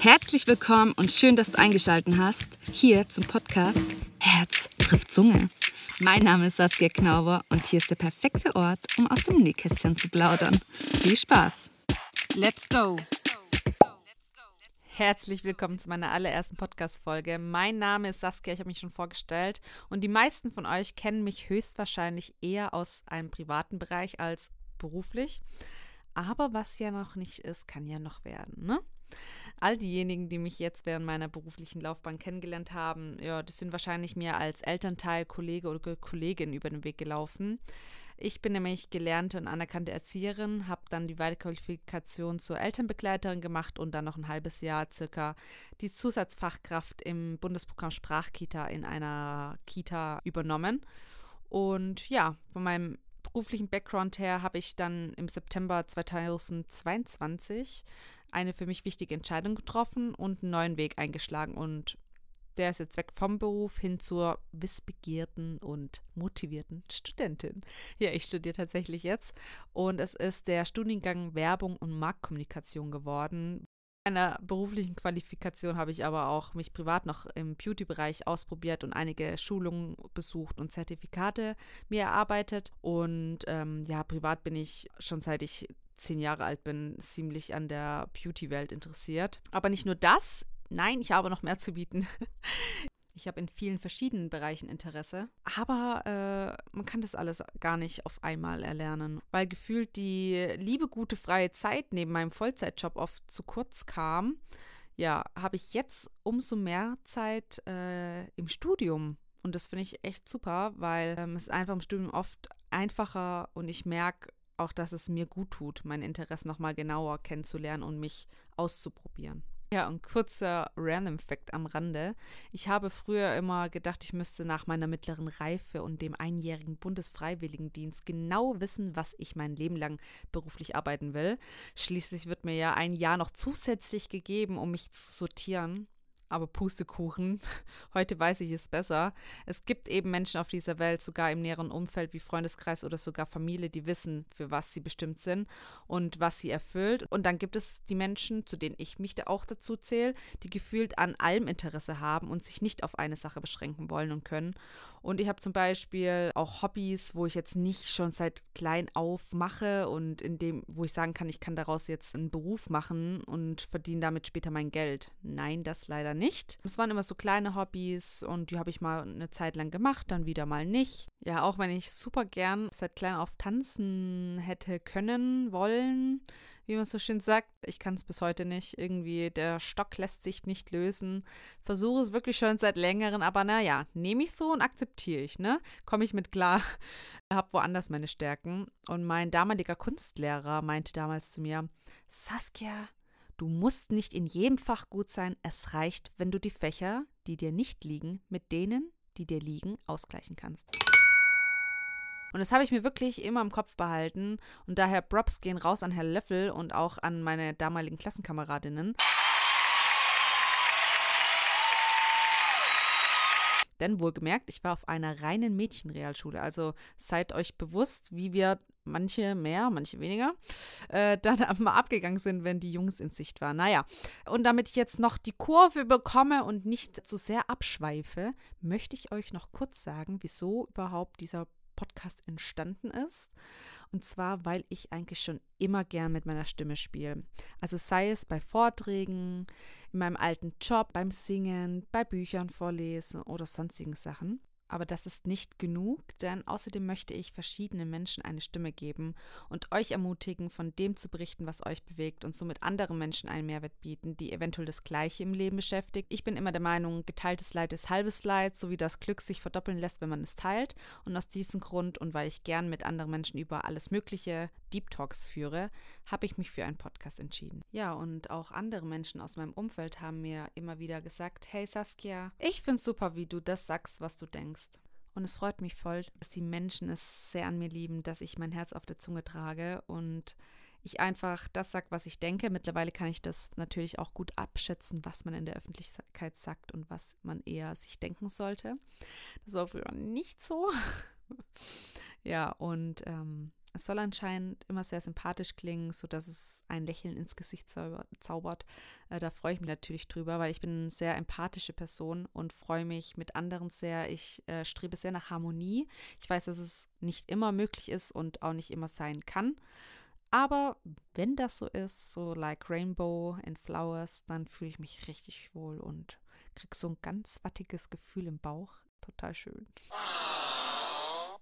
Herzlich willkommen und schön, dass du eingeschaltet hast hier zum Podcast Herz trifft Zunge. Mein Name ist Saskia Knauber und hier ist der perfekte Ort, um aus dem Nähkästchen zu plaudern. Viel Spaß! Let's go! Herzlich willkommen zu meiner allerersten Podcast-Folge. Mein Name ist Saskia, ich habe mich schon vorgestellt und die meisten von euch kennen mich höchstwahrscheinlich eher aus einem privaten Bereich als beruflich. Aber was ja noch nicht ist, kann ja noch werden, ne? All diejenigen, die mich jetzt während meiner beruflichen Laufbahn kennengelernt haben, ja, das sind wahrscheinlich mir als Elternteil, Kollege oder Kollegin über den Weg gelaufen. Ich bin nämlich gelernte und anerkannte Erzieherin, habe dann die Weiterqualifikation zur Elternbegleiterin gemacht und dann noch ein halbes Jahr circa die Zusatzfachkraft im Bundesprogramm Sprachkita in einer Kita übernommen. Und ja, von meinem beruflichen Background her habe ich dann im September 2022 eine für mich wichtige Entscheidung getroffen und einen neuen Weg eingeschlagen. Und der ist jetzt weg vom Beruf hin zur wissbegierten und motivierten Studentin. Ja, ich studiere tatsächlich jetzt und es ist der Studiengang Werbung und Marktkommunikation geworden. In meiner beruflichen Qualifikation habe ich aber auch mich privat noch im Beauty-Bereich ausprobiert und einige Schulungen besucht und Zertifikate mir erarbeitet. Und ähm, ja, privat bin ich schon seit ich zehn Jahre alt bin, ziemlich an der Beauty-Welt interessiert. Aber nicht nur das, nein, ich habe noch mehr zu bieten. Ich habe in vielen verschiedenen Bereichen Interesse, aber äh, man kann das alles gar nicht auf einmal erlernen, weil gefühlt die liebe gute freie Zeit neben meinem Vollzeitjob oft zu kurz kam. Ja, habe ich jetzt umso mehr Zeit äh, im Studium und das finde ich echt super, weil ähm, es einfach im Studium oft einfacher und ich merke, auch, dass es mir gut tut, mein Interesse nochmal genauer kennenzulernen und mich auszuprobieren. Ja, ein kurzer Random Fact am Rande. Ich habe früher immer gedacht, ich müsste nach meiner mittleren Reife und dem einjährigen Bundesfreiwilligendienst genau wissen, was ich mein Leben lang beruflich arbeiten will. Schließlich wird mir ja ein Jahr noch zusätzlich gegeben, um mich zu sortieren aber Pustekuchen. Heute weiß ich es besser. Es gibt eben Menschen auf dieser Welt, sogar im näheren Umfeld wie Freundeskreis oder sogar Familie, die wissen, für was sie bestimmt sind und was sie erfüllt. Und dann gibt es die Menschen, zu denen ich mich da auch dazu zähle, die gefühlt an allem Interesse haben und sich nicht auf eine Sache beschränken wollen und können. Und ich habe zum Beispiel auch Hobbys, wo ich jetzt nicht schon seit klein auf mache und in dem, wo ich sagen kann, ich kann daraus jetzt einen Beruf machen und verdiene damit später mein Geld. Nein, das leider nicht. Es waren immer so kleine Hobbys und die habe ich mal eine Zeit lang gemacht, dann wieder mal nicht. Ja, auch wenn ich super gern seit klein auf tanzen hätte können, wollen, wie man so schön sagt. Ich kann es bis heute nicht. Irgendwie, der Stock lässt sich nicht lösen. Versuche es wirklich schon seit längerem, aber naja, nehme ich so und akzeptiere ich, ne? Komme ich mit klar. Habe woanders meine Stärken. Und mein damaliger Kunstlehrer meinte damals zu mir, Saskia, du musst nicht in jedem Fach gut sein. Es reicht, wenn du die Fächer, die dir nicht liegen, mit denen, die dir liegen, ausgleichen kannst. Und das habe ich mir wirklich immer im Kopf behalten. Und daher Props gehen raus an Herr Löffel und auch an meine damaligen Klassenkameradinnen. Denn wohlgemerkt, ich war auf einer reinen Mädchenrealschule. Also seid euch bewusst, wie wir manche mehr, manche weniger, äh, dann mal abgegangen sind, wenn die Jungs in Sicht waren. Naja, und damit ich jetzt noch die Kurve bekomme und nicht zu sehr abschweife, möchte ich euch noch kurz sagen, wieso überhaupt dieser Podcast entstanden ist. Und zwar, weil ich eigentlich schon immer gern mit meiner Stimme spiele. Also sei es bei Vorträgen, in meinem alten Job, beim Singen, bei Büchern vorlesen oder sonstigen Sachen. Aber das ist nicht genug, denn außerdem möchte ich verschiedenen Menschen eine Stimme geben und euch ermutigen, von dem zu berichten, was euch bewegt und somit anderen Menschen einen Mehrwert bieten, die eventuell das Gleiche im Leben beschäftigt. Ich bin immer der Meinung, geteiltes Leid ist halbes Leid, so wie das Glück sich verdoppeln lässt, wenn man es teilt. Und aus diesem Grund und weil ich gern mit anderen Menschen über alles Mögliche Deep Talks führe, habe ich mich für einen Podcast entschieden. Ja, und auch andere Menschen aus meinem Umfeld haben mir immer wieder gesagt, hey Saskia, ich finde es super, wie du das sagst, was du denkst. Und es freut mich voll, dass die Menschen es sehr an mir lieben, dass ich mein Herz auf der Zunge trage und ich einfach das sage, was ich denke. Mittlerweile kann ich das natürlich auch gut abschätzen, was man in der Öffentlichkeit sagt und was man eher sich denken sollte. Das war früher nicht so. ja, und ähm, Es soll anscheinend immer sehr sympathisch klingen, sodass es ein Lächeln ins Gesicht zaubert. Äh, da freue ich mich natürlich drüber, weil ich bin eine sehr empathische Person und freue mich mit anderen sehr. Ich äh, strebe sehr nach Harmonie. Ich weiß, dass es nicht immer möglich ist und auch nicht immer sein kann. Aber wenn das so ist, so like Rainbow and Flowers, dann fühle ich mich richtig wohl und kriege so ein ganz wattiges Gefühl im Bauch. Total schön.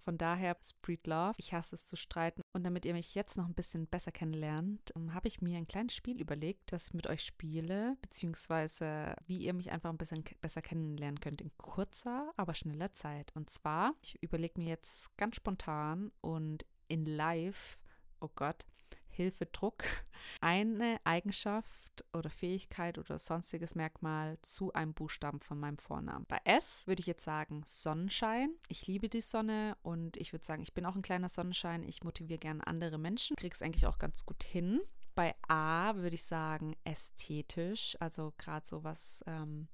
Von daher, Spread Love. Ich hasse es zu streiten. Und damit ihr mich jetzt noch ein bisschen besser kennenlernt, ähm, habe ich mir ein kleines Spiel überlegt, das ich mit euch spiele, beziehungsweise wie ihr mich einfach ein bisschen besser kennenlernen könnt in kurzer, aber schneller Zeit. Und zwar, ich überlege mir jetzt ganz spontan und in live, oh Gott, Hilfe, Druck, eine Eigenschaft oder Fähigkeit oder sonstiges Merkmal zu einem Buchstaben von meinem Vornamen. Bei S würde ich jetzt sagen Sonnenschein. Ich liebe die Sonne und ich würde sagen, ich bin auch ein kleiner Sonnenschein. Ich motiviere gerne andere Menschen, kriege es eigentlich auch ganz gut hin. Bei A würde ich sagen ästhetisch, also gerade so was ähm,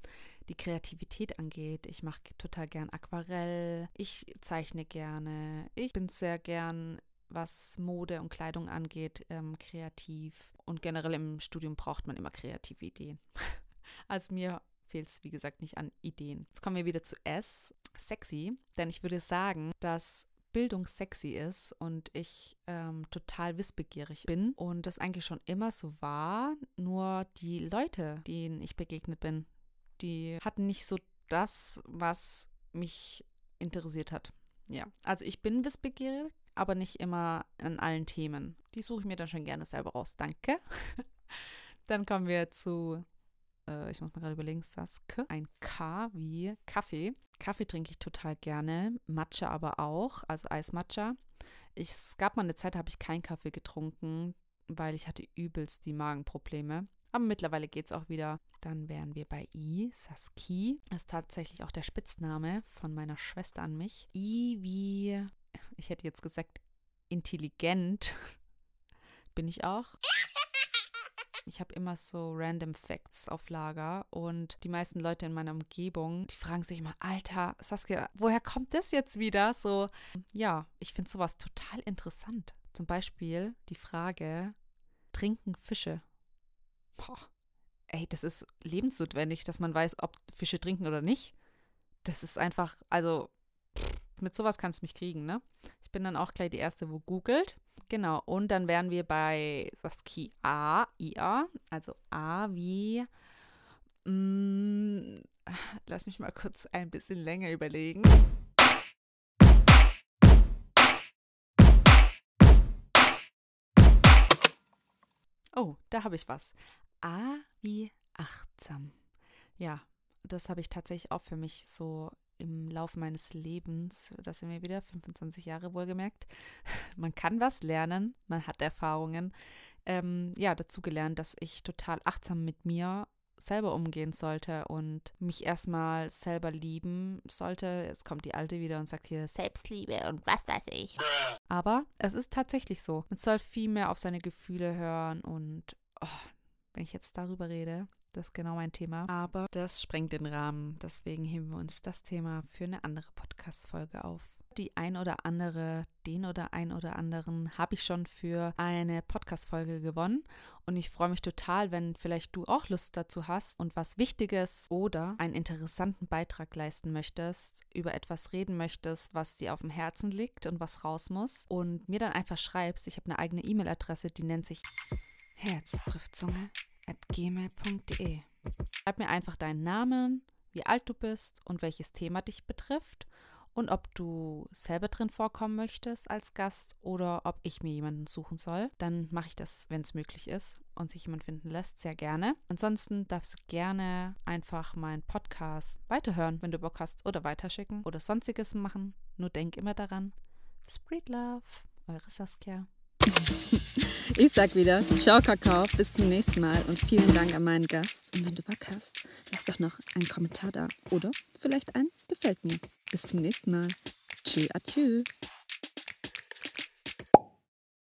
die Kreativität angeht. Ich mache total gern Aquarell, ich zeichne gerne, ich bin sehr gern was Mode und Kleidung angeht, ähm, kreativ. Und generell im Studium braucht man immer kreative Ideen. also mir fehlt es, wie gesagt, nicht an Ideen. Jetzt kommen wir wieder zu S, sexy. Denn ich würde sagen, dass Bildung sexy ist und ich ähm, total wissbegierig bin und das eigentlich schon immer so war. Nur die Leute, denen ich begegnet bin, die hatten nicht so das, was mich interessiert hat. Ja, also ich bin wissbegierig, aber nicht immer an allen Themen. Die suche ich mir dann schon gerne selber raus. Danke. dann kommen wir zu, äh, ich muss mal gerade überlegen, Saske. Ein K wie Kaffee. Kaffee trinke ich total gerne, Matcha aber auch, also Eismatcha. Ich, es gab mal eine Zeit, da habe ich keinen Kaffee getrunken, weil ich hatte übelst die Magenprobleme. Aber mittlerweile geht es auch wieder. Dann wären wir bei I. Saski ist tatsächlich auch der Spitzname von meiner Schwester an mich. I wie ich hätte jetzt gesagt, intelligent bin ich auch. Ich habe immer so random Facts auf Lager und die meisten Leute in meiner Umgebung, die fragen sich immer, Alter, Saskia, woher kommt das jetzt wieder? So, ja, ich finde sowas total interessant. Zum Beispiel die Frage, trinken Fische? Boah, ey, das ist lebensnotwendig, dass man weiß, ob Fische trinken oder nicht. Das ist einfach, also mit sowas kannst du mich kriegen, ne? Ich bin dann auch gleich die Erste, wo googelt. Genau, und dann wären wir bei Saski A, IA, also A wie, mm, lass mich mal kurz ein bisschen länger überlegen. Oh, da habe ich was. A wie achtsam. Ja, das habe ich tatsächlich auch für mich so im Laufe meines Lebens, das sind wir wieder, 25 Jahre wohlgemerkt, man kann was lernen, man hat Erfahrungen, ähm, ja, dazu gelernt, dass ich total achtsam mit mir selber umgehen sollte und mich erstmal selber lieben sollte. Jetzt kommt die Alte wieder und sagt hier Selbstliebe und was weiß ich. Aber es ist tatsächlich so. Man soll viel mehr auf seine Gefühle hören und oh, wenn ich jetzt darüber rede, das ist genau mein Thema. Aber das sprengt den Rahmen. Deswegen heben wir uns das Thema für eine andere Podcast-Folge auf. Die ein oder andere, den oder ein oder anderen habe ich schon für eine Podcast-Folge gewonnen. Und ich freue mich total, wenn vielleicht du auch Lust dazu hast und was Wichtiges oder einen interessanten Beitrag leisten möchtest, über etwas reden möchtest, was dir auf dem Herzen liegt und was raus muss. Und mir dann einfach schreibst. Ich habe eine eigene E-Mail-Adresse, die nennt sich Herz trifft Zunge gmail.de. Schreib mir einfach deinen Namen, wie alt du bist und welches Thema dich betrifft und ob du selber drin vorkommen möchtest als Gast oder ob ich mir jemanden suchen soll. Dann mache ich das, wenn es möglich ist und sich jemand finden lässt, sehr gerne. Ansonsten darfst du gerne einfach meinen Podcast weiterhören, wenn du Bock hast oder weiterschicken oder sonstiges machen. Nur denk immer daran. Spread Love, eure Saskia. Ich sag wieder, ciao Kakao, bis zum nächsten Mal und vielen Dank an meinen Gast. Und wenn du Bock hast, lass doch noch einen Kommentar da oder vielleicht ein Gefällt mir. Bis zum nächsten Mal. Tschö, adieu.